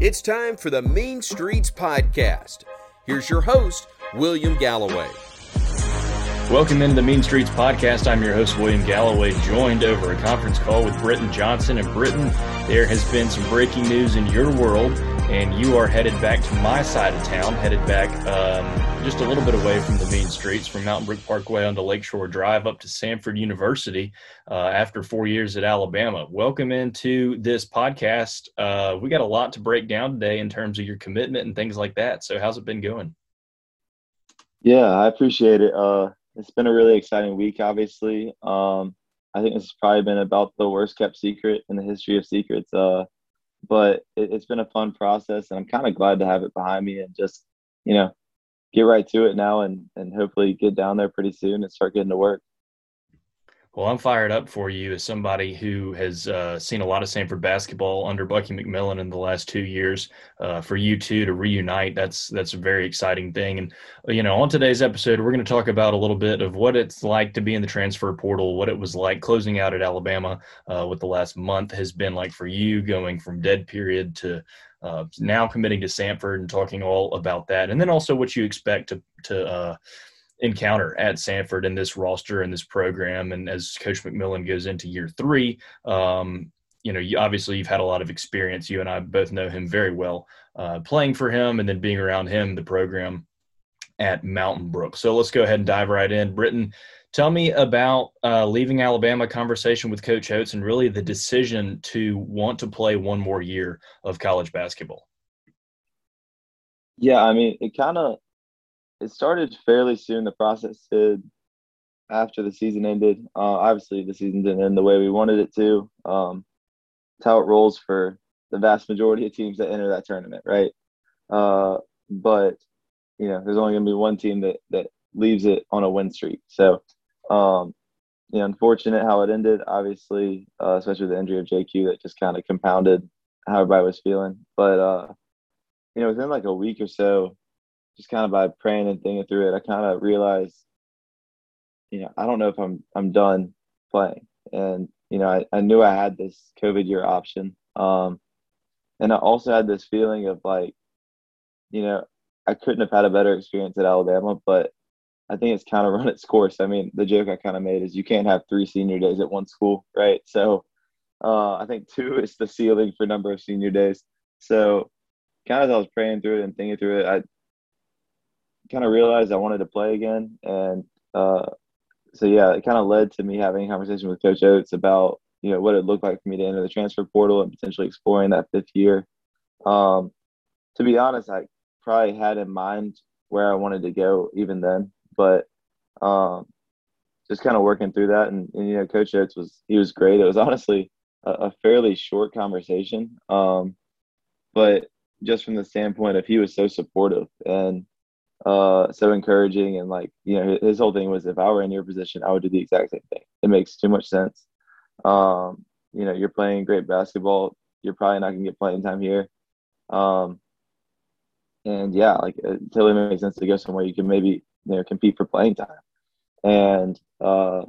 It's time for the Mean Streets Podcast. Here's your host, William Galloway. Welcome into the Mean Streets Podcast. I'm your host, William Galloway, joined over a conference call with Britton Johnson. And Britton, there has been some breaking news in your world, and you are headed back to my side of town, headed back um, just a little bit away from the main Streets, from Mountain Brook Parkway onto Lakeshore Drive up to Samford University uh, after four years at Alabama. Welcome into this podcast. Uh, we got a lot to break down today in terms of your commitment and things like that. So, how's it been going? Yeah, I appreciate it. Uh, it's been a really exciting week, obviously. Um, I think this has probably been about the worst kept secret in the history of secrets. Uh, but it, has been a fun process, and I'm kind of glad to have it behind me and just, you know, get right to it now and, and hopefully get down there pretty soon and start getting to work. Well, I'm fired up for you as somebody who has uh, seen a lot of Samford basketball under Bucky McMillan in the last two years. Uh, for you two to reunite, that's that's a very exciting thing. And you know, on today's episode, we're going to talk about a little bit of what it's like to be in the transfer portal, what it was like closing out at Alabama, uh, what the last month has been like for you, going from dead period to uh, now committing to Samford, and talking all about that, and then also what you expect to to uh, encounter at Samford in this roster and this program. And as Coach McMillan goes into year three, um, you know, you, obviously you've had a lot of experience. You and I both know him very well, uh, playing for him and then being around him, the program at Mountain Brook. So let's go ahead and dive right in. Britton, tell me about uh, leaving Alabama conversation with Coach Oats and really the decision to want to play one more year of college basketball. Yeah, I mean, it kind of it started fairly soon. The process did after the season ended. Uh, obviously, the season didn't end the way we wanted it to. Um, it's how it rolls for the vast majority of teams that enter that tournament, right? Uh, but you know, there's only going to be one team that that leaves it on a win streak. So, um, you know, unfortunate how it ended. Obviously, uh, especially the injury of JQ that just kind of compounded how everybody was feeling. But uh, you know, within like a week or so, just kind of by praying and thinking through it, I kind of realized, you know, I don't know if I'm I'm done playing. And you know, I, I knew I had this COVID year option. Um, and I also had this feeling of like, you know, I couldn't have had a better experience at Alabama, but I think it's kind of run its course. I mean, the joke I kind of made is you can't have three senior days at one school, right? So uh, I think two is the ceiling for number of senior days. So kind of as I was praying through it and thinking through it, I kind of realized I wanted to play again, and uh, so yeah, it kind of led to me having a conversation with Coach Oats about you know what it looked like for me to enter the transfer portal and potentially exploring that fifth year. Um, to be honest, I probably had in mind where I wanted to go even then, but um, just kind of working through that, and, and, you know, Coach Oats was he was great. It was honestly a, a fairly short conversation, um, but just from the standpoint of he was so supportive and uh, so encouraging and like you know his whole thing was if I were in your position, I would do the exact same thing. It makes too much sense. Um, you know, you're playing great basketball. You're probably not gonna get playing time here. Um, and yeah, like it totally makes sense to go somewhere you can maybe you know compete for playing time. And uh,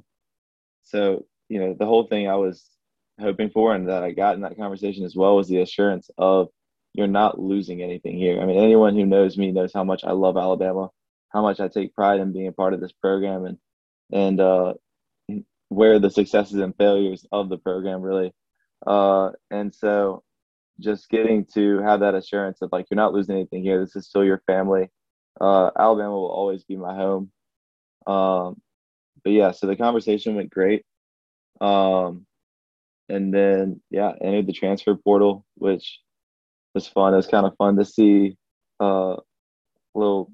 so you know the whole thing I was hoping for and that I got in that conversation as well was the assurance of you're not losing anything here. I mean, anyone who knows me knows how much I love Alabama, how much I take pride in being a part of this program, and and uh, where the successes and failures of the program really. Uh, and so, just getting to have that assurance of like you're not losing anything here. This is still your family. Uh, Alabama will always be my home. Um, but yeah, so the conversation went great. Um, and then yeah, entered the transfer portal, which was fun. It was kind of fun to see uh, little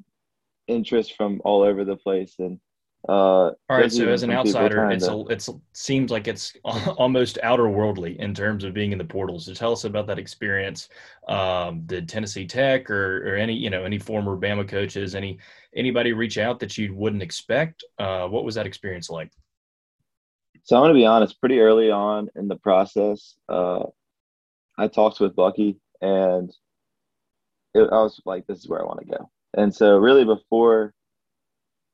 interest from all over the place and uh, all right so as an outsider it's to... a, it's seems like it's almost outer worldly in terms of being in the portals. So tell us about that experience. Um, did tennessee tech or, or any you know any former bama coaches any anybody reach out that you wouldn't expect? Uh, what was that experience like? So i'm going to be honest pretty early on in the process uh, i talked with bucky and it, I was like, this is where I want to go. And so, really, before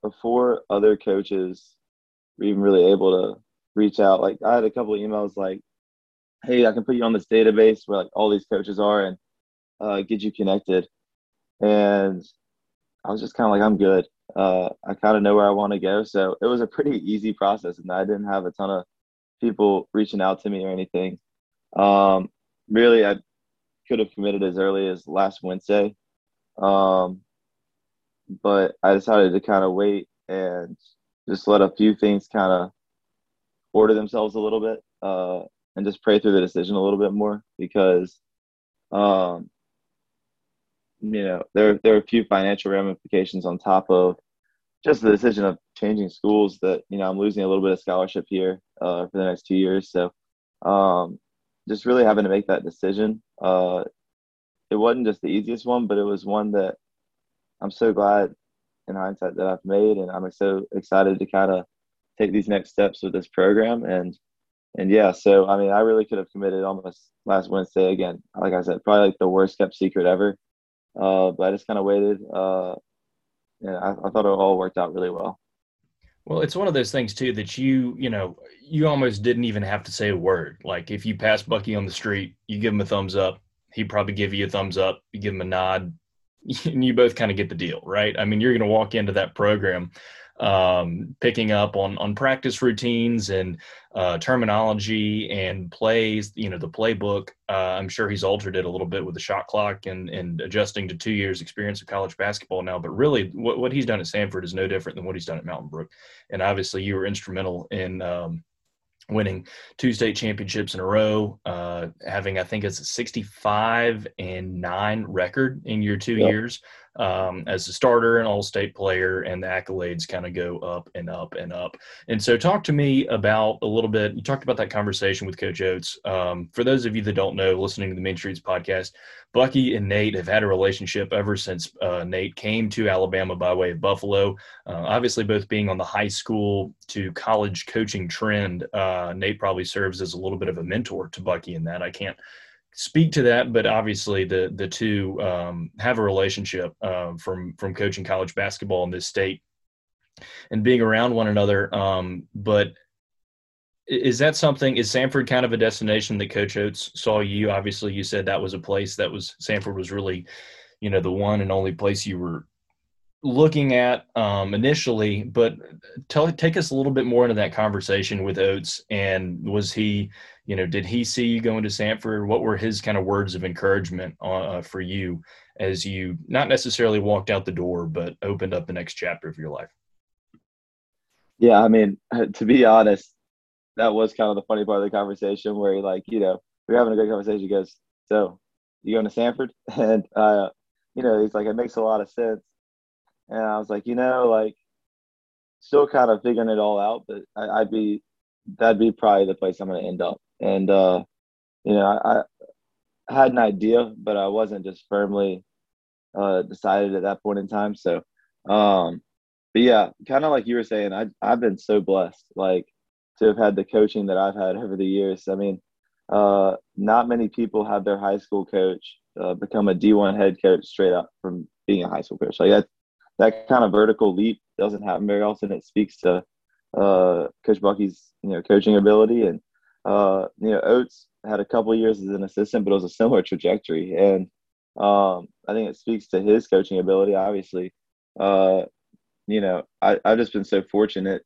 before other coaches were even really able to reach out, like I had a couple of emails like, "Hey, I can put you on this database where like all these coaches are, and uh, get you connected. And I was just kind of like, I'm good. Uh, I kind of know where I want to go. So it was a pretty easy process, and I didn't have a ton of people reaching out to me or anything. Um, really, I could have committed as early as last Wednesday, um, but I decided to kind of wait and just let a few things kind of order themselves a little bit uh, and just pray through the decision a little bit more because um, you know there there are a few financial ramifications on top of just the decision of changing schools that you know I'm losing a little bit of scholarship here uh, for the next two years. So um, just really having to make that decision uh, it wasn't just the easiest one but it was one that I'm so glad in hindsight that I've made and I'm so excited to kind of take these next steps with this program and and yeah so I mean I really could have committed almost last Wednesday again like I said probably like the worst kept secret ever uh, but I just kind of waited. Uh, and I, I thought it all worked out really well. Well, it's one of those things too that you, you know, you almost didn't even have to say a word. Like if you pass Bucky on the street, you give him a thumbs up. He'd probably give you a thumbs up. You give him a nod, and you both kind of get the deal, right? I mean, you're going to walk into that program um, picking up on on practice routines and uh, terminology and plays. You know, the playbook. Uh, I'm sure he's altered it a little bit with the shot clock and and adjusting to two years experience of college basketball now. But really, what what he's done at Samford is no different than what he's done at Mountain Brook. And obviously, you were instrumental in. Um, winning two state championships in a row, uh, having I think it's a 65 and nine record in your two yep. years um, as a starter, and all state player, and the accolades kind of go up and up and up. And so, talk to me about a little bit. You talked about that conversation with Coach Oats. Um, for those of you that don't know, listening to the Mean Streets podcast, Bucky and Nate have had a relationship ever since uh, Nate came to Alabama by way of Buffalo. Uh, obviously, both being on the high school to college coaching trend, uh, Nate probably serves as a little bit of a mentor to Bucky in that. I can't speak to that, but obviously the the two um, have a relationship uh, from from coaching college basketball in this state and being around one another. Um, but is that something? Is Samford kind of a destination that Coach Oats saw you? Obviously, you said that was a place that was Samford was really, you know, the one and only place you were looking at um, initially. But tell take us a little bit more into that conversation with Oats, and was he you know, did he see you going to Samford? What were his kind of words of encouragement uh, for you as you not necessarily walked out the door, but opened up the next chapter of your life? Yeah, I mean, to be honest, that was kind of the funny part of the conversation where he like, you know, we are having a great conversation. He goes, "So, you going to Samford?" And uh, you know, he's like, "It makes a lot of sense." And I was like, you know, like, still kind of figuring it all out, but I, would be that'd be probably the place I'm going to end up and uh, you know I, I, had an idea, but I wasn't just firmly uh, decided at that point in time. So, um, but yeah, kind of like you were saying, I I've been so blessed, like to have had the coaching that I've had over the years. I mean, uh, not many people have their high school coach uh, become a D1 head coach straight up from being a high school coach. Like that, that kind of vertical leap doesn't happen very often. It speaks to uh, Coach Bucky's you know coaching ability and uh, you know, Oats had a couple years as an assistant, but it was a similar trajectory. And um, I think it speaks to his coaching ability, obviously. Uh, you know, I, I've just been so fortunate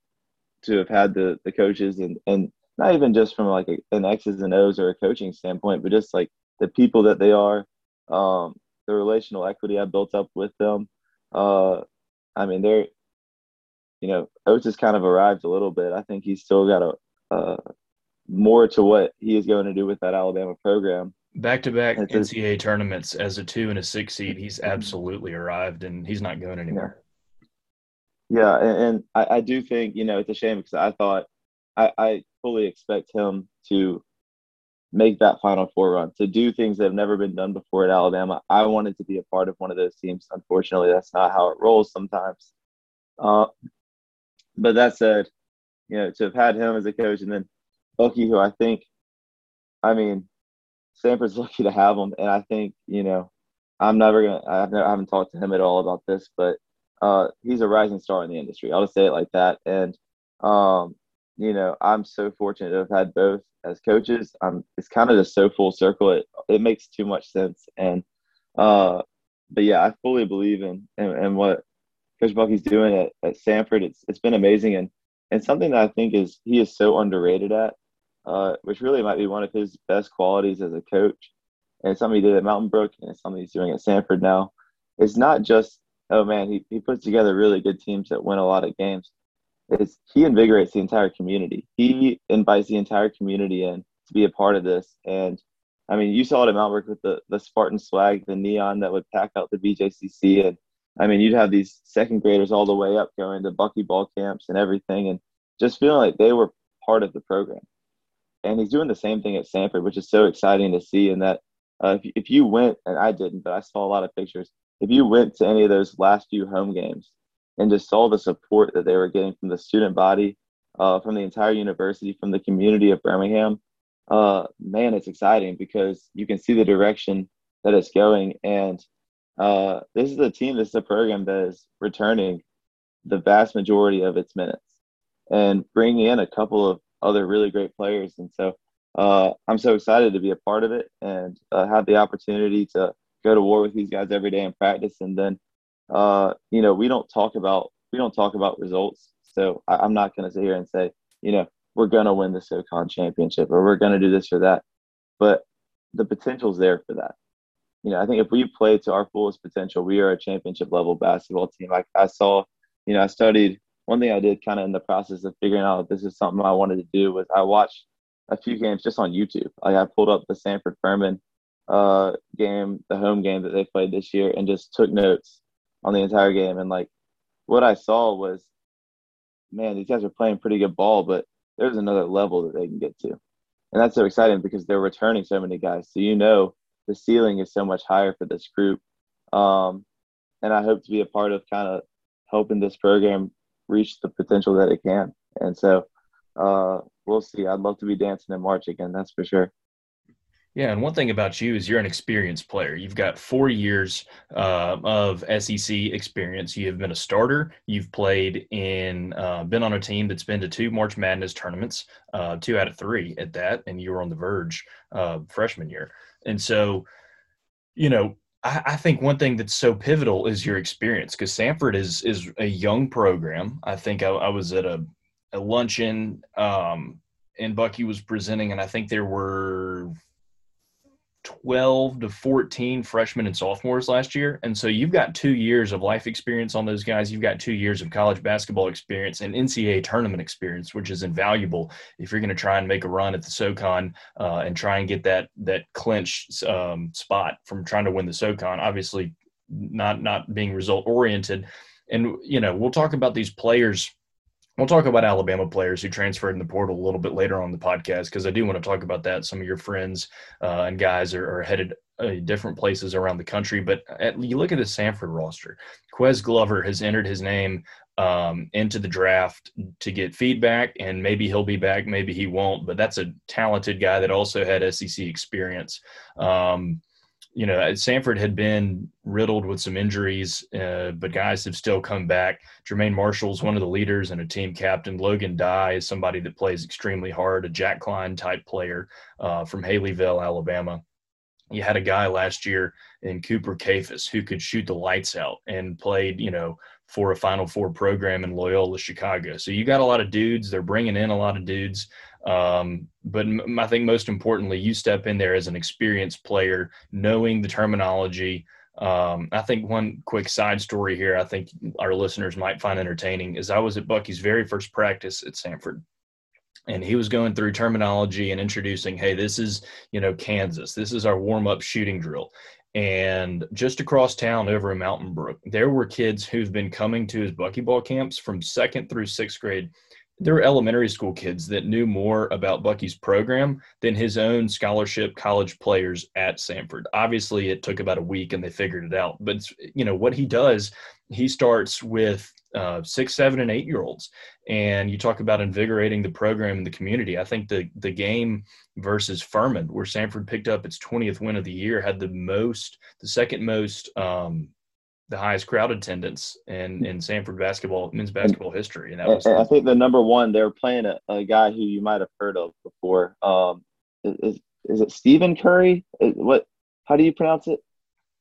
to have had the, the coaches and, and not even just from like a, an X's and O's or a coaching standpoint, but just like the people that they are, um, the relational equity I built up with them. Uh, I mean, they're, you know, Oats has kind of arrived a little bit. I think he's still got a, a more to what he is going to do with that Alabama program. Back to back NCAA tournaments as a two and a six seed, he's absolutely arrived and he's not going anywhere. Yeah, and, and I, I, do think, you know, it's a shame because I thought I, I fully expect him to make that Final Four run, to do things that have never been done before at Alabama. I wanted to be a part of one of those teams. Unfortunately, that's not how it rolls sometimes. Uh, but that said, you know, to have had him as a coach and then Bucky, who I think, I mean, Samford's lucky to have him, and I think you know, I'm never gonna. I've never, I haven't talked to him at all about this, but uh, he's a rising star in the industry. I'll just say it like that. And um, you know, I'm so fortunate to have had both as coaches. I'm. It's kind of just so full circle. It it makes too much sense, and Uh, but yeah, I fully believe in and what Coach Bucky's doing at, at Samford. It's it's been amazing and and something that I think is he is so underrated at, uh, which really might be one of his best qualities as a coach. And something he did at Mountain Brook and something he's doing at Samford now. It's not just oh man, he, he puts together really good teams that win a lot of games. It's he invigorates the entire community. He invites the entire community in to be a part of this. And I mean, you saw it at Mount Brook with the, the Spartan swag, the neon that would pack out the BJCC. And I mean, you'd have these second graders all the way up going to buckyball camps and everything, and just feeling like they were part of the program. And he's doing the same thing at Samford, which is so exciting to see. And that uh, if, if you went, and I didn't, but I saw a lot of pictures, if you went to any of those last few home games and just saw the support that they were getting from the student body, uh, from the entire university, from the community of Birmingham, uh, man, it's exciting because you can see the direction that it's going. And uh, this is a team, this is a program that is returning the vast majority of its minutes and bringing in a couple of other really great players. And so uh, I'm so excited to be a part of it and uh, have the opportunity to go to war with these guys every day in practice. And then, uh, you know, we don't talk about we don't talk about results. So I, I'm not going to sit here and say, you know, we're going to win the SoCon championship or we're going to do this or that. But the potential's there for that. You know, I think if we play to our fullest potential, we are a championship level basketball team. Like I saw, you know, I studied one thing I did kind of in the process of figuring out this is something I wanted to do was I watched a few games just on YouTube. Like I pulled up the Samford Furman uh, game, the home game that they played this year, and just took notes on the entire game. And like what I saw was, man, these guys are playing pretty good ball, but there's another level that they can get to. And that's so exciting because they're returning so many guys. So you know the ceiling is so much higher for this group. Um, and I hope to be a part of kind of helping this program reach the potential that it can. And so uh, we'll see. I'd love to be dancing in March again, that's for sure. Yeah, and one thing about you is you're an experienced player. You've got four years uh, of SEC experience. You have been a starter. You've played in, uh, been on a team that's been to two March Madness tournaments, uh, two out of three at that, and you were on the verge uh, freshman year. And so, you know, I, I think one thing that's so pivotal is your experience because Samford is is a young program. I think I, I was at a, a luncheon um, and Bucky was presenting, and I think there were 12 to 14 freshmen and sophomores last year. And so you've got two years of life experience on those guys. You've got two years of college basketball experience and NCAA tournament experience, which is invaluable if you're going to try and make a run at the SoCon uh, and try and get that that clinch um, spot from trying to win the SoCon. Obviously, not not being result oriented. And you know, we'll talk about these players We'll talk about Alabama players who transferred in the portal a little bit later on the podcast because I do want to talk about that. Some of your friends uh, and guys are, are headed uh, different places around the country, but at, you look at the Samford roster. Ques Glover has entered his name um, into the draft to get feedback, and maybe he'll be back, maybe he won't. But that's a talented guy that also had SEC experience. Um, you know, Samford had been riddled with some injuries, uh, but guys have still come back. Jermaine Marshall's one of the leaders and a team captain. Logan Dye is somebody that plays extremely hard, a Jack Klein type player uh, from Haleyville, Alabama. You had a guy last year in Cooper Kaifes who could shoot the lights out and played, you know, for a Final Four program in Loyola, Chicago. So you got a lot of dudes. They're bringing in a lot of dudes. Um, but m- I think most importantly, you step in there as an experienced player, knowing the terminology. Um, I think one quick side story here, I think our listeners might find entertaining, is I was at Bucky's very first practice at Samford. And he was going through terminology and introducing, hey, this is, you know, Kansas. This is our warm up shooting drill. And just across town over in Mountain Brook, there were kids who've been coming to his buckyball camps from second through sixth grade there were elementary school kids that knew more about Bucky's program than his own scholarship college players at Samford. Obviously, it took about a week and they figured it out. But you know what he does, he starts with uh, six, seven, and eight year olds, and you talk about invigorating the program and the community. I think the the game versus Furman, where Samford picked up its 20th win of the year, had the most, the second most um, the highest crowd attendance in in Samford basketball men's basketball history, and that was. I think the number one they were playing a, a guy who you might have heard of before. Um, is is it Stephen Curry? What? How do you pronounce it?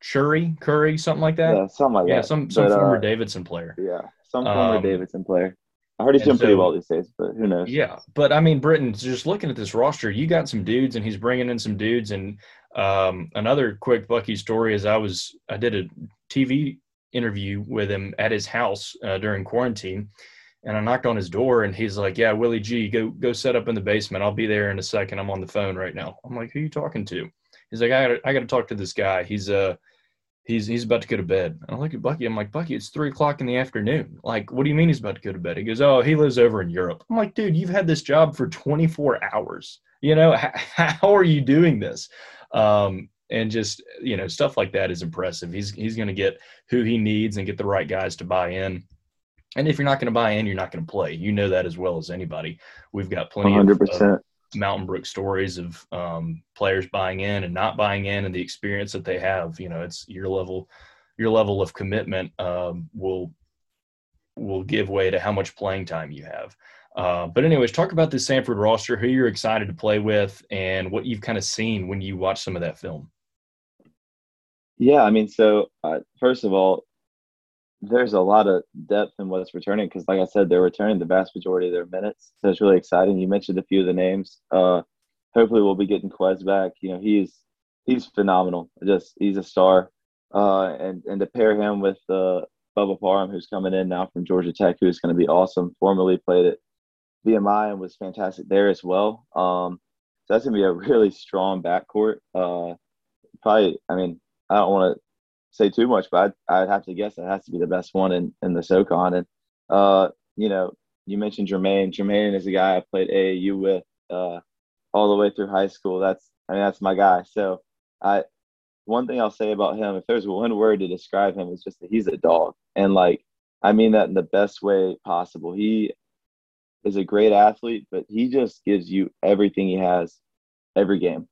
Shuri, Curry, something like that. Yeah, something like yeah, that. some some But, former uh, Davidson player. Yeah, some former Um, Davidson player. I heard he's doing pretty well these days, but who knows? Yeah, but I mean, Britton, just looking at this roster, you got some dudes, and he's bringing in some dudes. And um, another quick Bucky story is I was I did a TV interview with him at his house uh, during quarantine, and I knocked on his door, and he's like, "Yeah, Willie G, go go set up in the basement. I'll be there in a second. I'm on the phone right now." I'm like, "Who are you talking to?" He's like, "I got I got to talk to this guy. He's uh." He's he's about to go to bed. I look at Bucky. I'm like, Bucky, it's three o'clock in the afternoon. Like, what do you mean he's about to go to bed? He goes, Oh, he lives over in Europe. I'm like, dude, you've had this job for 24 hours. You know, how, how are you doing this? Um, and just you know, stuff like that is impressive. He's he's going to get who he needs and get the right guys to buy in. And if you're not going to buy in, you're not going to play. You know that as well as anybody. We've got plenty One of, of percent. Mountain Brook stories of um, players buying in and not buying in, and the experience that they have. You know, it's your level, your level of commitment um, will will give way to how much playing time you have. Uh, but anyways, talk about this Samford roster, who you're excited to play with, and what you've kind of seen when you watch some of that film. Yeah, I mean, so uh, first of all, there's a lot of depth in what's returning because, like I said, they're returning the vast majority of their minutes. So it's really exciting. You mentioned a few of the names. Uh, hopefully, we'll be getting Ques back. You know, he's he's phenomenal. Just he's a star. Uh, and and to pair him with uh, Bubba Parham, who's coming in now from Georgia Tech, who's going to be awesome. Formerly played at VMI and was fantastic there as well. Um, so that's to be a really strong backcourt. Uh, probably, I mean, I don't want to say too much, but I'd, I'd have to guess it has to be the best one in, in the SoCon. And, uh, you know, you mentioned Jermaine. Jermaine is a guy I played AAU with uh, all the way through high school. That's, I mean, that's my guy. So I, one thing I'll say about him, if there's one word to describe him, is just that he's a dog. And like, I mean that in the best way possible. He is a great athlete, but he just gives you everything he has every game.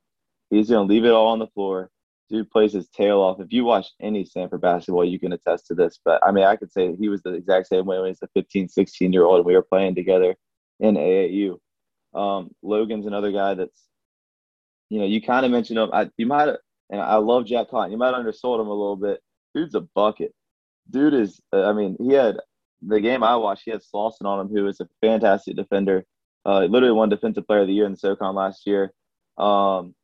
He's going to leave it all on the floor dude plays his tail off. If you watch any Samford basketball, you can attest to this. But I mean, I could say he was the exact same way when he was a 15, 16 year old and we were playing together in AAU. Um, Logan's another guy that's, you know, you kind of mentioned him. I, you might have, and I love Jack Cotton. You might have undersold him a little bit. Dude's a bucket. Dude is, I mean, he had the game I watched, he had Slawson on him, who is a fantastic defender. Uh, literally won Defensive Player of the Year in the SoCon last year. Um,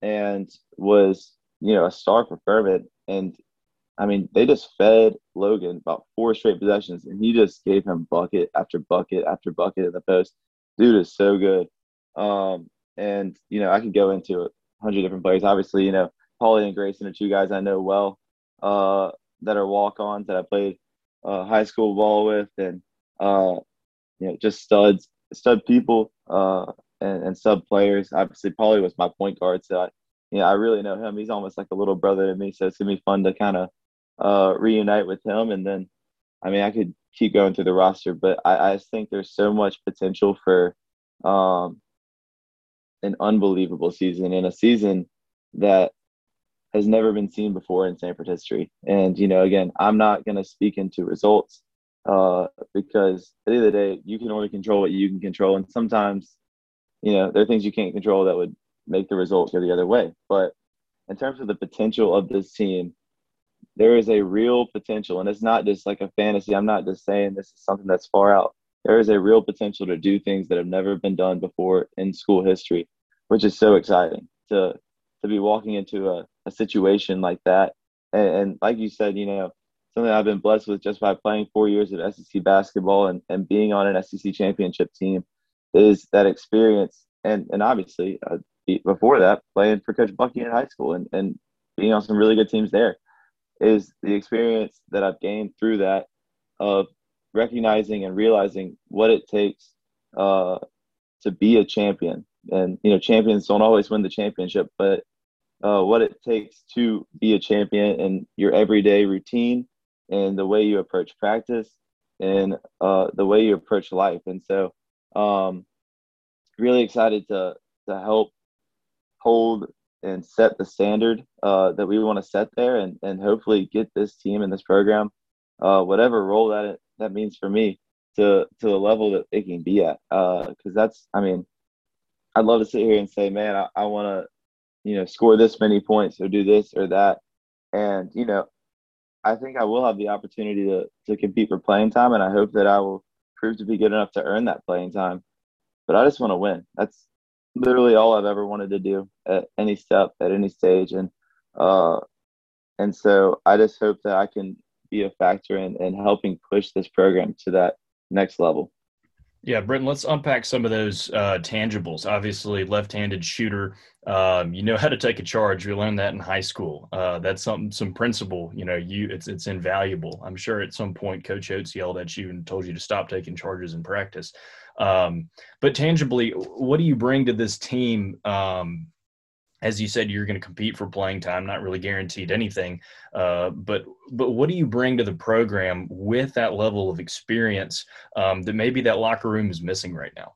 and was you know, a star for Furman. And I mean, they just fed Logan about four straight possessions, and he just gave him bucket after bucket after bucket in the post. Dude is so good. Um, and you know, I could go into a hundred different players. Obviously, you know, Paulie and Grayson are two guys I know well uh, that are walk-ons that I played uh, high school ball with, and uh, you know, just studs, stud people, uh, and, and stud players. Obviously, Paulie was my point guard, so I, you know, I really know him. He's almost like a little brother to me. So it's gonna be fun to kind of uh, reunite with him. And then, I mean, I could keep going through the roster, but I, I think there's so much potential for um, an unbelievable season and a season that has never been seen before in Samford history. And you know, again, I'm not gonna speak into results uh, because at the end of the day, you can only control what you can control, and sometimes, you know, there are things you can't control that would make the result go the other way. But in terms of the potential of this team, there is a real potential, and it's not just like a fantasy. I'm not just saying this is something that's far out. There is a real potential to do things that have never been done before in school history, which is so exciting to to be walking into a, a situation like that. And, and like you said, you know, something I've been blessed with just by playing four years of SEC basketball and, and being on an SEC championship team is that experience. And, and obviously, uh, before that, playing for Coach Bucky in high school and, and being on some really good teams there is the experience that I've gained through that of recognizing and realizing what it takes uh, to be a champion. And, you know, champions don't always win the championship, but uh, what it takes to be a champion and your everyday routine and the way you approach practice and uh, the way you approach life. And so, um, really excited to to help hold and set the standard uh, that we want to set there, and and hopefully get this team and this program, uh, whatever role that it, that means for me, to to the level that it can be at. Because uh, that's, I mean, I'd love to sit here and say, man, I, I want to, you know, score this many points or do this or that. and you know, I think I will have the opportunity to to compete for playing time, and I hope that I will prove to be good enough to earn that playing time. But I just want to win. That's literally all I've ever wanted to do at any step, at any stage, and uh, and so I just hope that I can be a factor in, in helping push this program to that next level. Yeah, Britton, let's unpack some of those uh, tangibles. Obviously, left-handed shooter. Um, you know how to take a charge. We learned that in high school. Uh, that's something, some principle. You know, you it's it's invaluable. I'm sure at some point Coach Oats yelled at you and told you to stop taking charges in practice. Um, but tangibly, what do you bring to this team um, as you said, you're going to compete for playing time, not really guaranteed anything. Uh, but but what do you bring to the program with that level of experience um, that maybe that locker room is missing right now?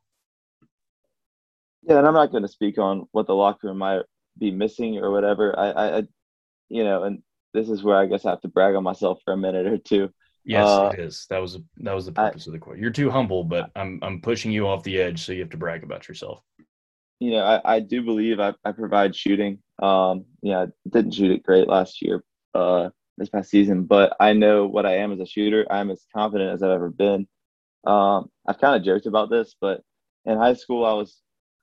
Yeah, and I'm not going to speak on what the locker room might be missing or whatever. I, I, you know, and this is where I guess I have to brag on myself for a minute or two. Yes, uh, it is. That was that was the purpose I, of the quote. You're too humble, but I'm I'm pushing you off the edge, so you have to brag about yourself you know, I, I do believe I, I provide shooting. Um, yeah, didn't shoot it great last year, uh, this past season, but I know what I am as a shooter. I'm as confident as I've ever been. Um, I've kind of joked about this, but in high school, I was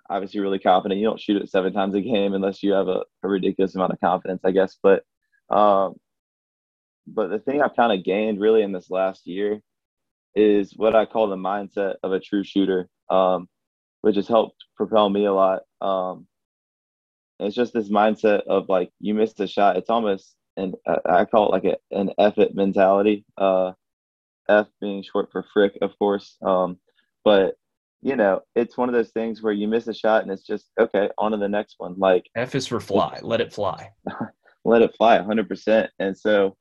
obviously really confident. You don't shoot it seven times a game unless you have a, a ridiculous amount of confidence, I guess. But, um, but the thing I've kind of gained really in this last year is what I call the mindset of a true shooter. Um, which has helped propel me a lot. Um, it's just this mindset of like you missed a shot. It's almost and I call it like a, an F it mentality. Uh, F being short for frick, of course. Um, but you know, it's one of those things where you miss a shot and it's just okay, on to the next one. Like F is for fly. Let it fly. let it fly, hundred percent. And so,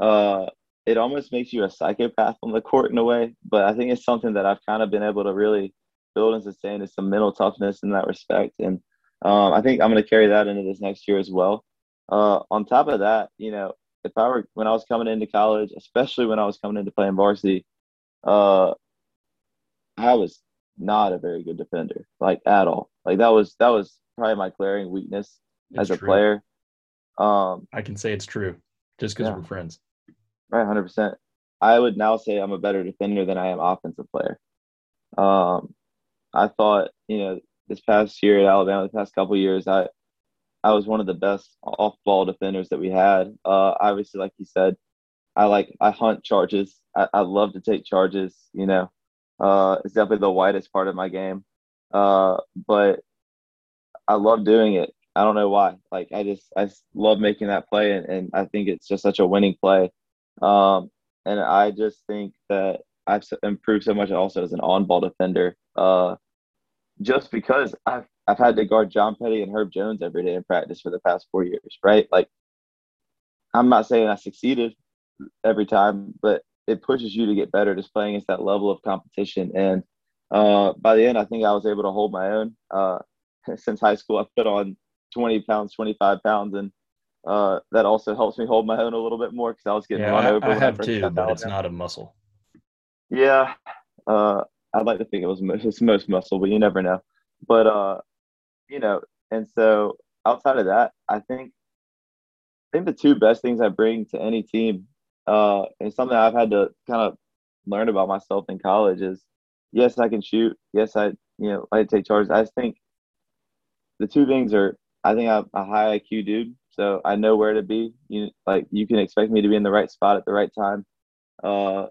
uh, it almost makes you a psychopath on the court in a way. But I think it's something that I've kind of been able to really build and sustain is some mental toughness in that respect. And um, I think I'm going to carry that into this next year as well. Uh, on top of that, you know, if I were when I was coming into college, especially when I was coming into playing varsity, uh, I was not a very good defender, like at all. Like that was that was probably my glaring weakness it's as a true. player. Um, I can say it's true, just because yeah. we're friends. Right, hundred percent. I would now say I'm a better defender than I am offensive player. Um, I thought, you know, this past year at Alabama, the past couple years, I I was one of the best off ball defenders that we had. Uh, obviously, like you said, I like I hunt charges. I, I love to take charges. You know, uh, it's definitely the widest part of my game. Uh, but I love doing it. I don't know why. Like I just I love making that play, and, and I think it's just such a winning play. Um, and I just think that I've improved so much also as an on-ball defender. Uh, just because I've I've had to guard John Petty and Herb Jones every day in practice for the past four years, right? Like, I'm not saying I succeeded every time, but it pushes you to get better just playing against that level of competition. And uh, by the end, I think I was able to hold my own. Uh, since high school, I've put on 20 pounds, 25 pounds, and uh, that also helps me hold my own a little bit more because I was getting yeah, run over. I have too, but it's not a muscle. Yeah, uh, I'd like to think it was most, most muscle, but you never know. But uh, you know, and so outside of that, I think I think the two best things I bring to any team, uh, and something I've had to kind of learn about myself in college is yes, I can shoot. Yes, I you know I take charges. I think the two things are I think I'm a high IQ dude, so I know where to be. You like you can expect me to be in the right spot at the right time. Uh,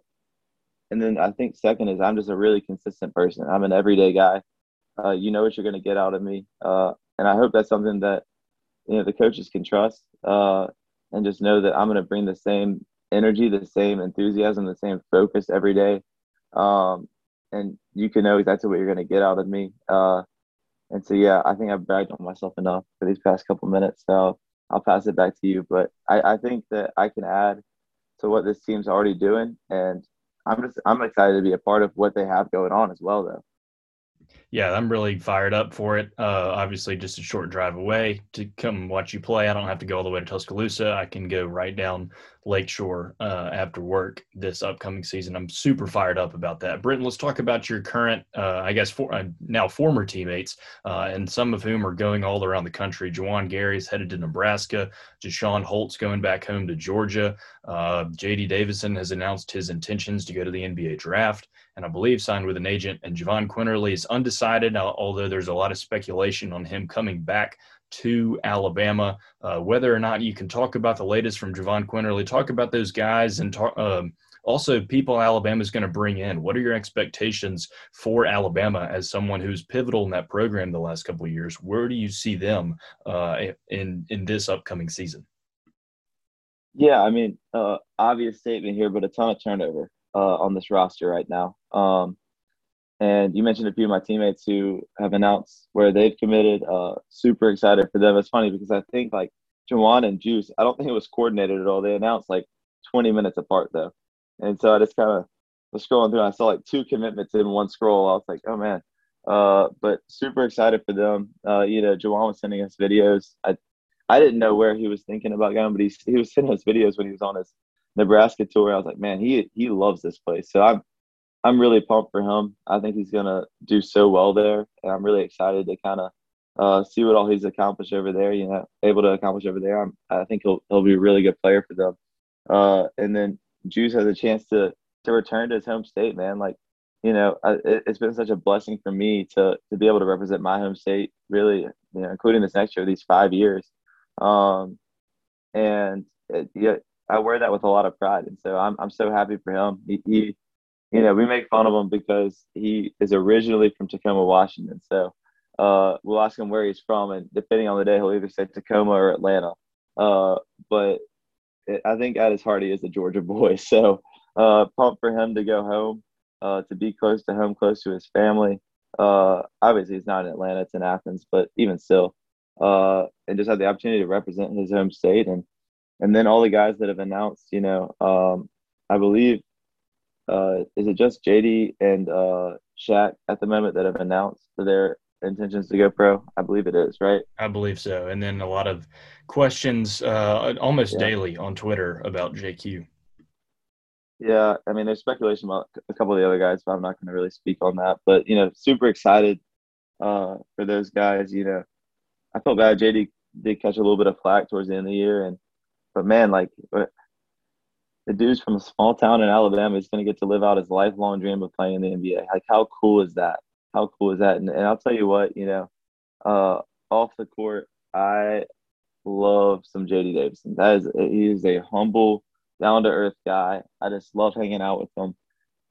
and then I think second is I'm just a really consistent person. I'm an everyday guy. Uh, you know what you're going to get out of me, uh, and I hope that's something that you know the coaches can trust uh, and just know that I'm going to bring the same energy, the same enthusiasm, the same focus every day. Um, and you can know exactly what you're going to get out of me. Uh, and so, yeah, I think I've bragged on myself enough for these past couple minutes. So I'll pass it back to you. But I, I think that I can add to what this team's already doing, and I'm just I'm excited to be a part of what they have going on as well, though. Yeah, I'm really fired up for it. Uh, obviously, just a short drive away to come watch you play. I don't have to go all the way to Tuscaloosa. I can go right down Lakeshore uh, after work this upcoming season. I'm super fired up about that. Britton, let's talk about your current, uh, I guess, for, uh, now former teammates, uh, and some of whom are going all around the country. Juwan Gary is headed to Nebraska. Jusaun Holt's going back home to Georgia. Uh, J.D. Davison has announced his intentions to go to the NBA draft and I believe signed with an agent. And Jahvon Quinerly is undecided, although there's a lot of speculation on him coming back to Alabama. Uh, whether or not you can talk about the latest from Jahvon Quinerly, talk about those guys, and talk, um, also people Alabama is going to bring in. What are your expectations for Alabama as someone who's pivotal in that program the last couple of years? Where do you see them uh, in in this upcoming season? Yeah, I mean, uh, obvious statement here, but a ton of turnover uh, on this roster right now. Um, and you mentioned a few of my teammates who have announced where they've committed. Uh, super excited for them. It's funny because I think like Juwan and Juice, I don't think it was coordinated at all. They announced like 20 minutes apart though. And so I just kind of was scrolling through. And I saw like two commitments in one scroll. I was like, oh man. Uh, but super excited for them. Uh, you know, Juwan was sending us videos. I I didn't know where he was thinking about going, but he he was sending us videos when he was on his Nebraska tour. I was like, man, he he loves this place. So I'm I'm really pumped for him. I think he's gonna do so well there, and I'm really excited to kind of uh, see what all he's accomplished over there. You know, able to accomplish over there. I'm, I think he'll he'll be a really good player for them. Uh, and then Juice has a chance to to return to his home state, man. Like, you know, I, it, has been such a blessing for me to to be able to represent my home state, really, you know, including this next year, these five years. Um, and it, yeah, I wear that with a lot of pride, and so I'm I'm so happy for him. He, he, you know, we make fun of him because he is originally from Tacoma, Washington. So uh, we'll ask him where he's from, and depending on the day, he'll either say Tacoma or Atlanta. Uh, but it, I think at his heart, he is a Georgia boy. So uh, pumped for him to go home, uh, to be close to home, close to his family. Uh, obviously, he's not in Atlanta; it's in Athens, but even still, uh, and just have the opportunity to represent his home state and and then all the guys that have announced, you know, um, I believe, uh, is it just JD and uh, Shaq at the moment that have announced their intentions to go pro? I believe it is, right? I believe so. And then a lot of questions uh, almost yeah. daily on Twitter about JQ. Yeah, I mean, there's speculation about a couple of the other guys, but I'm not going to really speak on that. But you know, super excited uh, for those guys. You know, I felt bad. JD did catch a little bit of flack towards the end of the year, and but man, like the dude's from a small town in Alabama is going to get to live out his lifelong dream of playing in the NBA. Like, how cool is that? How cool is that? And, and I'll tell you what, you know, uh, off the court, I love some JD Davison. That is, he is a humble, down to earth guy. I just love hanging out with him.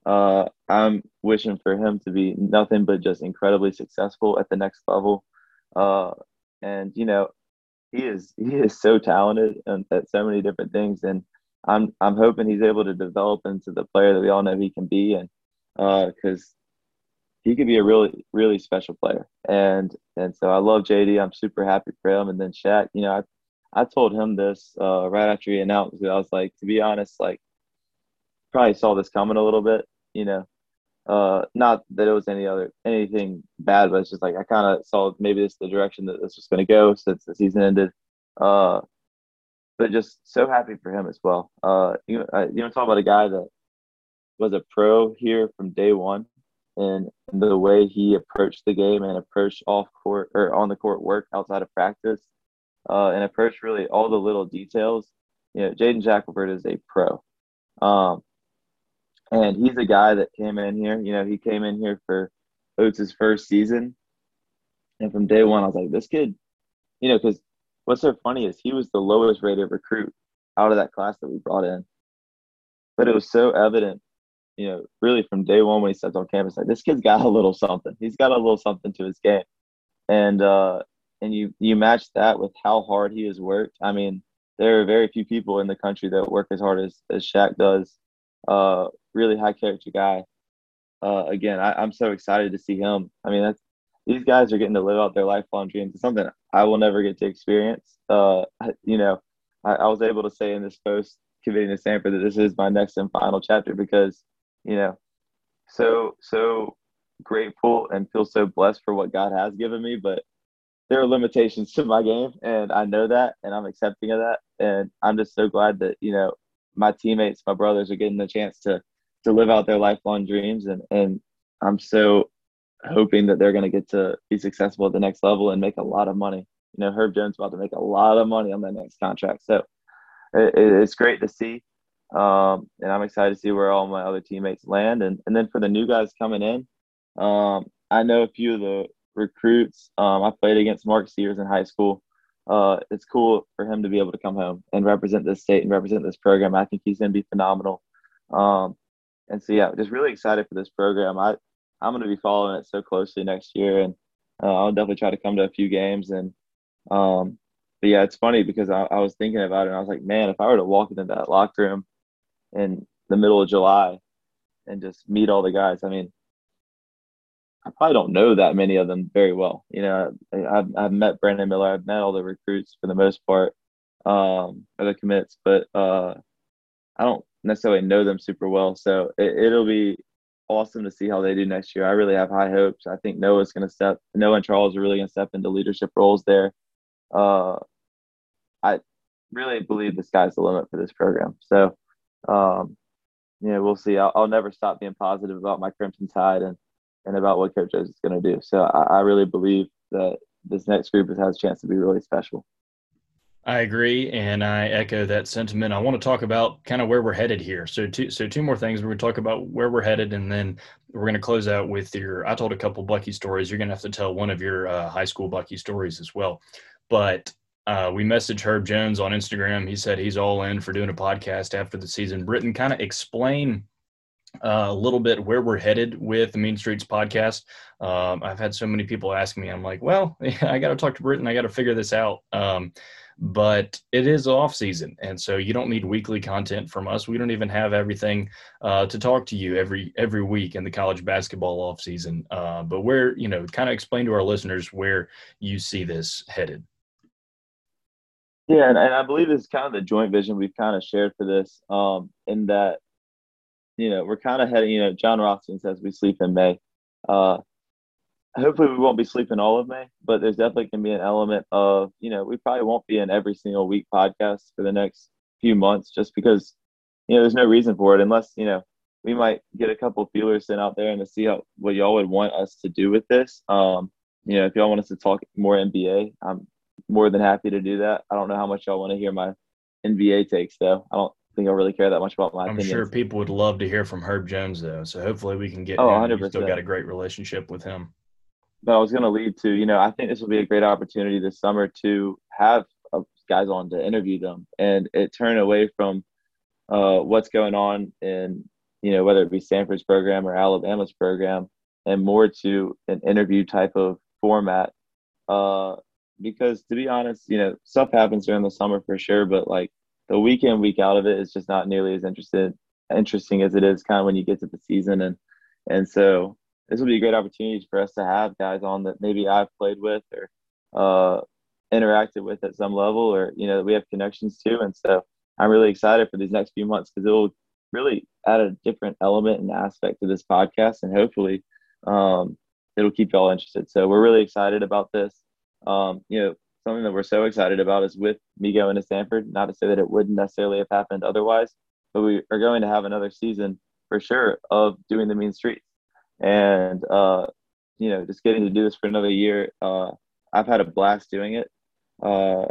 Uh, I'm wishing for him to be nothing but just incredibly successful at the next level. Uh, and you know, he is he is so talented and at so many different things, and I'm I'm hoping he's able to develop into the player that we all know he can be, and because uh, he could be a really really special player, and and so I love JD. I'm super happy for him, and then Shaq. You know, I I told him this uh, right after he announced it. I was like, to be honest, like probably saw this coming a little bit. You know, uh, not that it was any other anything bad, but it's just like I kind of saw maybe this the direction that this was going to go since the season ended. Uh, but just so happy for him as well. Uh, you uh, you know, talk about a guy that was a pro here from day one, and the way he approached the game and approached off court or on the court work outside of practice, uh, and approached really all the little details. You know, Jaden Shackelford is a pro. Um, and he's a guy that came in here. You know, he came in here for Oats' first season. And from day one, I was like, this kid, you know, because what's so funny is he was the lowest rated recruit out of that class that we brought in. But it was so evident, you know, really from day one when he stepped on campus, like this kid's got a little something. He's got a little something to his game. And uh and you you match that with how hard he has worked. I mean, there are very few people in the country that work as hard as, as Shaq does. Uh really high character guy. Uh, again, I, am so excited to see him. I mean, that's these guys are getting to live out their lifelong dreams. It's something I will never get to experience. Uh, you know, I, I, was able to say in this post committing to Samford that this is my next and final chapter because, you know, so so grateful and feel so blessed for what God has given me, but there are limitations to my game and I know that and I'm accepting of that. And I'm just so glad that, you know, my teammates, my brothers are getting the chance to to live out their lifelong dreams and and I'm so hoping that they're going to get to be successful at the next level and make a lot of money. You know, Herb Jones about to make a lot of money on that next contract. So it, it's great to see. Um, and I'm excited to see where all my other teammates land. And, and then for the new guys coming in, um, I know a few of the recruits. Um, I played against Mark Sears in high school. Uh, it's cool for him to be able to come home and represent this state and represent this program. I think he's going to be phenomenal. Um, and so, yeah, just really excited for this program. I, I'm going to be following it so closely next year, and uh, I'll definitely try to come to a few games. And um, but yeah, it's funny because I, I was thinking about it, and I was like, man, if I were to walk into that locker room in the middle of July and just meet all the guys, I mean, I probably don't know that many of them very well. You know, I've, I've met Brandon Miller, I've met all the recruits for the most part, um, or the commits, but uh, I don't necessarily know them super well. So it, it'll be awesome to see how they do next year. I really have high hopes. I think Noah's going to step, Noah and Charles are really going to step into leadership roles there. Uh, I really believe the sky's the limit for this program. So, um, you know, we'll see. I'll, I'll, never stop being positive about my Crimson Tide and, and about what Coach Jones is going to do. So I, I really believe that this next group has a chance to be really special. I agree, and I echo that sentiment. I want to talk about kind of where we're headed here. So, two, so two more things. We're going to talk about where we're headed, and then we're going to close out with your. I told a couple Bucky stories. You're going to have to tell one of your uh, high school Bucky stories as well. But uh, we messaged Herb Jones on Instagram. He said he's all in for doing a podcast after the season. Britton, kind of explain uh, a little bit where we're headed with the Mean Streets podcast. Um, I've had so many people ask me. I'm like, well, I got to talk to Britton. I got to figure this out. Um, but it is off season and so you don't need weekly content from us. We don't even have everything uh, to talk to you every every week in the college basketball off season uh, but where you know kind of explain to our listeners where you see this headed. Yeah and, and i believe it's kind of the joint vision we've kind of shared for this um, in that you know we're kind of heading you know Jon Rothstein says we sleep in may uh, hopefully we won't be sleeping all of May, but there's definitely going to be an element of, you know, we probably won't be in every single week podcast for the next few months just because, you know, there's no reason for it unless, you know, we might get a couple feelers sent out there and to see how, what y'all would want us to do with this. Um, you know, if y'all want us to talk more NBA, I'm more than happy to do that. I don't know how much y'all want to hear my NBA takes though. I don't think I really care that much about my. I'm opinions. sure people would love to hear from Herb Jones though, so hopefully we can get. Oh, 100 Still got a great relationship with him but I was going to lead to, you know, I think this will be a great opportunity this summer to have uh, guys on to interview them and it turn away from uh, what's going on in, you know, whether it be Samford's program or Alabama's program and more to an interview type of format. Uh, because to be honest, you know, stuff happens during the summer for sure, but like the weekend, week out of it is just not nearly as interested, interesting as it is kind of when you get to the season. And, and so this will be a great opportunity for us to have guys on that maybe I've played with or uh, interacted with at some level, or you know, we have connections to. And so I'm really excited for these next few months because it will really add a different element and aspect to this podcast, and hopefully, um, it'll keep y'all interested. So we're really excited about this. Um, you know, something that we're so excited about is with me going to Samford. Not to say that it wouldn't necessarily have happened otherwise, but we are going to have another season for sure of doing the mean streets and uh, you know, just getting to do this for another year, uh, I've had a blast doing it. Uh,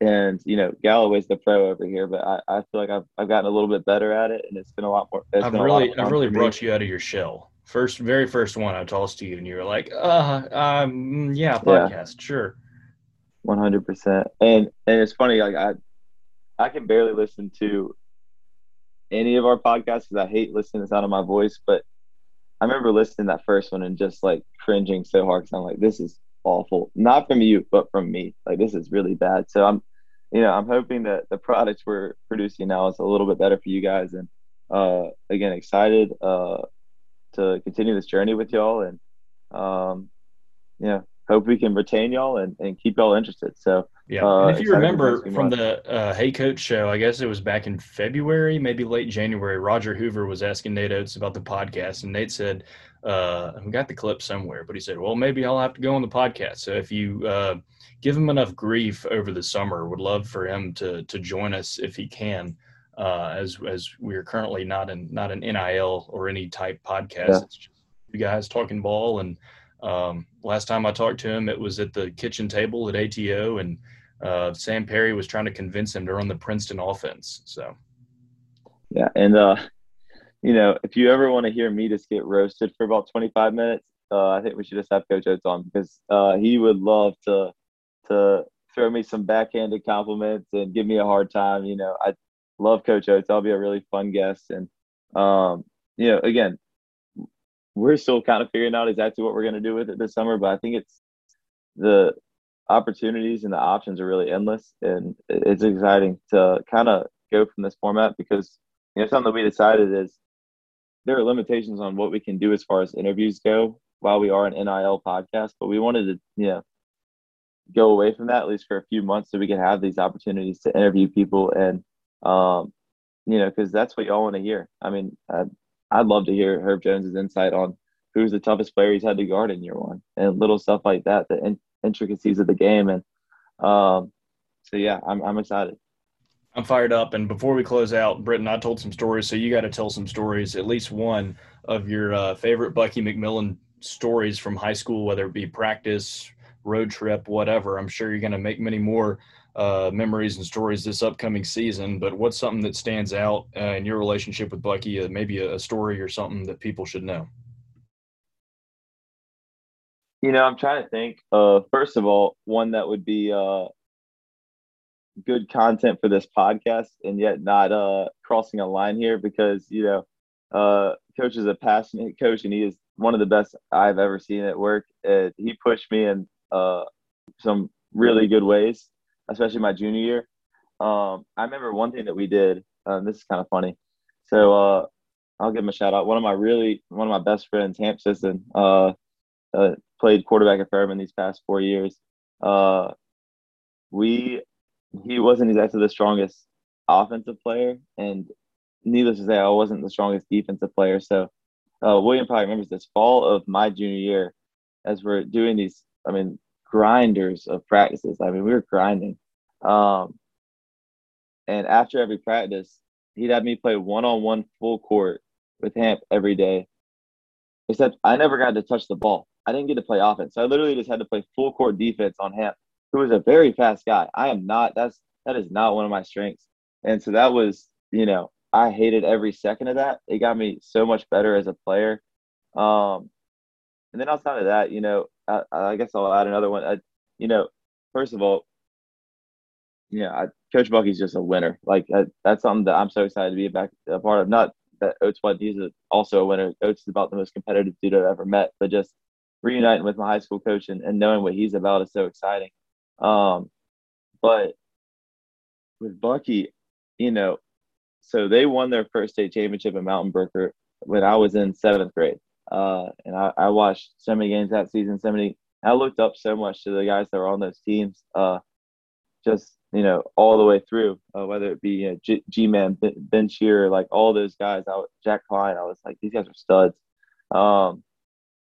and you know, Galloway's the pro over here, but I, I feel like I've, I've gotten a little bit better at it, and it's been a lot more. I've really I've really brought you out of your shell. First, very first one I tossed to you, and you were like, "Uh, um, yeah, podcast, yeah. sure." One hundred percent, and and it's funny, like I, I can barely listen to any of our podcasts because I hate listening to the sound of my voice, but I remember listening that first one and just like cringing so hard because I'm like, this is awful. Not from you, but from me. Like this is really bad. So I'm, you know, I'm hoping that the products we're producing now is a little bit better for you guys. And uh, again, excited uh, to continue this journey with y'all. And um, yeah, hope we can retain y'all and, and keep y'all interested. So yeah, uh, if you remember from the uh, Hey Coach show, I guess it was back in February, maybe late January. Roger Hoover was asking Nate Oats about the podcast, and Nate said, uh, we got the clip somewhere, but he said, "Well, maybe I'll have to go on the podcast." So if you uh, give him enough grief over the summer, would love for him to to join us if he can. Uh, as as we are currently not in not an NIL or any type podcast. Yeah. It's just you guys talking ball. And um, last time I talked to him, it was at the kitchen table at ATO, and uh, Sam Perry was trying to convince him to run the Princeton offense. So, yeah, and uh, you know, if you ever want to hear me just get roasted for about 25 minutes, uh, I think we should just have Coach Oats on because uh, he would love to to throw me some backhanded compliments and give me a hard time. You know, I love Coach Oats. I'll be a really fun guest, and um, you know, again, we're still kind of figuring out exactly what we're going to do with it this summer. But I think it's the opportunities and the options are really endless, and it's exciting to kind of go from this format because you know something that we decided is there are limitations on what we can do as far as interviews go while we are an NIL podcast, but we wanted to, you know, go away from that at least for a few months so we can have these opportunities to interview people and, um, you know, because that's what y'all want to hear. I mean, I'd, I'd love to hear Herb Jones's insight on who's the toughest player he's had to guard in year one and little stuff like that, the in- intricacies of the game. And um, so, yeah, I'm, I'm excited. I'm fired up. And before we close out, Britton, I told some stories, so you got to tell some stories, at least one of your uh, favorite Bucky McMillan stories from high school, whether it be practice, road trip, whatever. I'm sure you're going to make many more uh, memories and stories this upcoming season. But what's something that stands out uh, in your relationship with Bucky? Uh, maybe a, a story or something that people should know. You know, I'm trying to think. Uh, first of all, one that would be uh, good content for this podcast and yet not uh crossing a line here because you know uh coach is a passionate coach and he is one of the best I've ever seen at work. Uh, he pushed me in uh some really good ways, especially my junior year. Um, I remember one thing that we did. Uh, this is kind of funny. So uh, I'll give him a shout out. One of my really one of my best friends, Hamp Sisson, uh, uh, played quarterback at Furman these past four years. Uh, we he wasn't exactly the strongest offensive player, and needless to say, I wasn't the strongest defensive player. So uh, William probably remembers this fall of my junior year, as we're doing these, I mean, grinders of practices. I mean, we were grinding. Um, and after every practice, he'd have me play one on one full court with Hamp every day. Except I never got to touch the ball. I didn't get to play offense. So I literally just had to play full court defense on Hamp who is a very fast guy. I am not. That's that is not one of my strengths. And so that was, you know, I hated every second of that. It got me so much better as a player. Um, and then outside of that, you know, I, I guess I'll add another one. I, you know, first of all, yeah, I, Coach Bucky's just a winner. Like I, that's something that I'm so excited to be back a part of. Not that Oats what he's also a winner. Oats is about the most competitive dude I've ever met, but just reuniting with my high school coach and, and knowing what he's about is so exciting. Um, but with Bucky, you know, so they won their first state championship in Mountain Brook when I was in seventh grade. Uh, and I, I, watched so many games that season, so many. I looked up so much to the guys that were on those teams, uh, just you know, all the way through. Uh, whether it be you know, G Man, Ben Shearer, like all those guys. I, Jack Klein, I was like, these guys are studs. Um,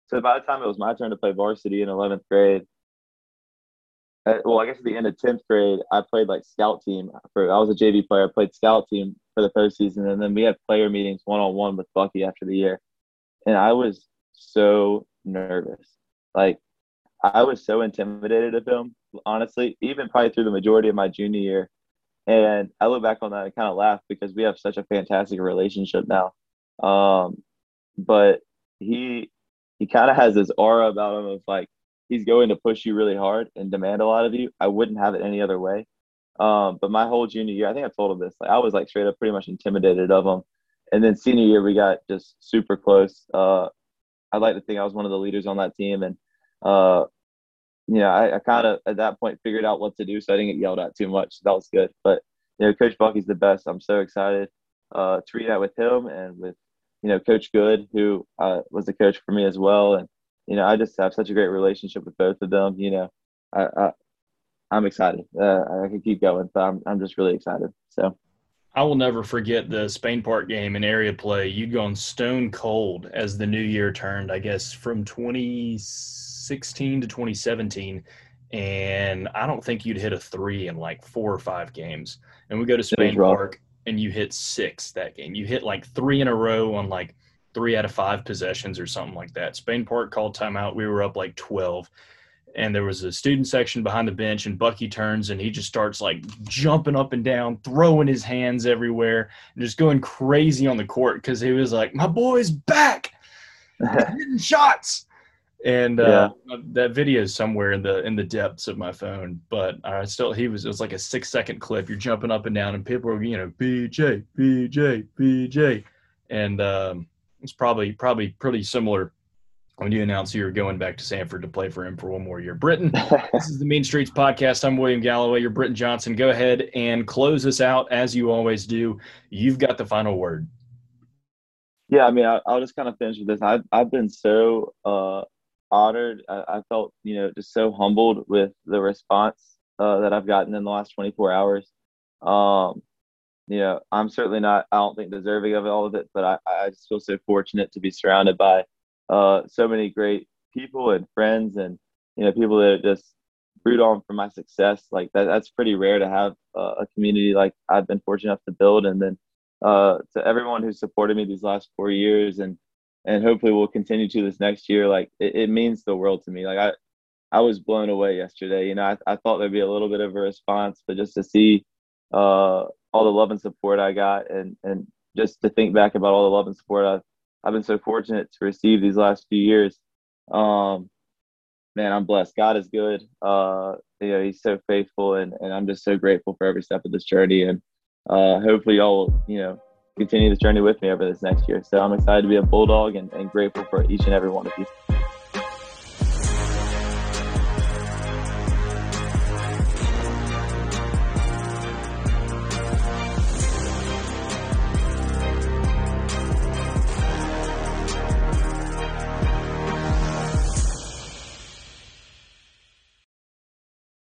so by the time it was my turn to play varsity in 11th grade, well, I guess at the end of tenth grade, I played like scout team for. I was a JV player. I played scout team for the postseason, and then we had player meetings one on one with Bucky after the year, and I was so nervous. Like I was so intimidated of him, honestly, even probably through the majority of my junior year. And I look back on that and kind of laugh because we have such a fantastic relationship now. Um, but he he kind of has this aura about him of like he's going to push you really hard and demand a lot of you. I wouldn't have it any other way. Um, but my whole junior year, I think I told him this. Like I was like straight up pretty much intimidated of him. And then senior year, we got just super close. Uh, I'd like to think I was one of the leaders on that team, and uh, you know, I, I kind of at that point figured out what to do, so I didn't get yelled at too much. That was good. But you know, Coach Bucky's the best. I'm so excited uh, to read that with him and with you know Coach Good, who uh, was the coach for me as well, and you know, I just have such a great relationship with both of them. You know, I, I am excited. Uh, I can keep going, but I'm I'm just really excited. So. I will never forget the Spain Park game in area play. You'd gone stone cold as the new year turned, I guess, from 2016 to 2017. And I don't think you'd hit a three in like four or five games. And we go to Spain Park and you hit six that game. You hit like three in a row on like three out of five possessions or something like that. Spain Park called timeout. We were up like 12 and there was a student section behind the bench and bucky turns and he just starts like jumping up and down throwing his hands everywhere and just going crazy on the court because he was like my boy's back hitting shots and uh, yeah. that video is somewhere in the in the depths of my phone but i still he was it was like a six second clip you're jumping up and down and people were you know bj bj bj and um, it's probably probably pretty similar when you announced you were going back to Samford to play for him for one more year. Britton, this is the Mean Streets podcast. I'm William Galloway. You're Britton Johnson. Go ahead and close us out as you always do. You've got the final word. Yeah, I mean, I, will just kind of finish with this. I've, I've been so uh, honored. I, I, felt, you know, just so humbled with the response uh, that I've gotten in the last 24 hours. Um, you know, I'm certainly not, I don't think deserving of all of it, but I, I just feel so fortunate to be surrounded by uh, so many great people and friends and you know people that just root on for my success like that that's pretty rare to have uh, a community like i've been fortunate enough to build and then uh, to everyone who supported me these last four years and and hopefully we'll continue to this next year like it, it, means the world to me like i i was blown away yesterday you know I, I thought there'd be a little bit of a response but just to see uh, all the love and support i got and and just to think back about all the love and support i've I've been so fortunate to receive these last few years. Um, man, I'm blessed. God is good. Uh, you know, He's so faithful, and, and I'm just so grateful for every step of this journey. And uh, hopefully, y'all, you know, continue this journey with me over this next year. So I'm excited to be a bulldog and, and grateful for each and every one of you.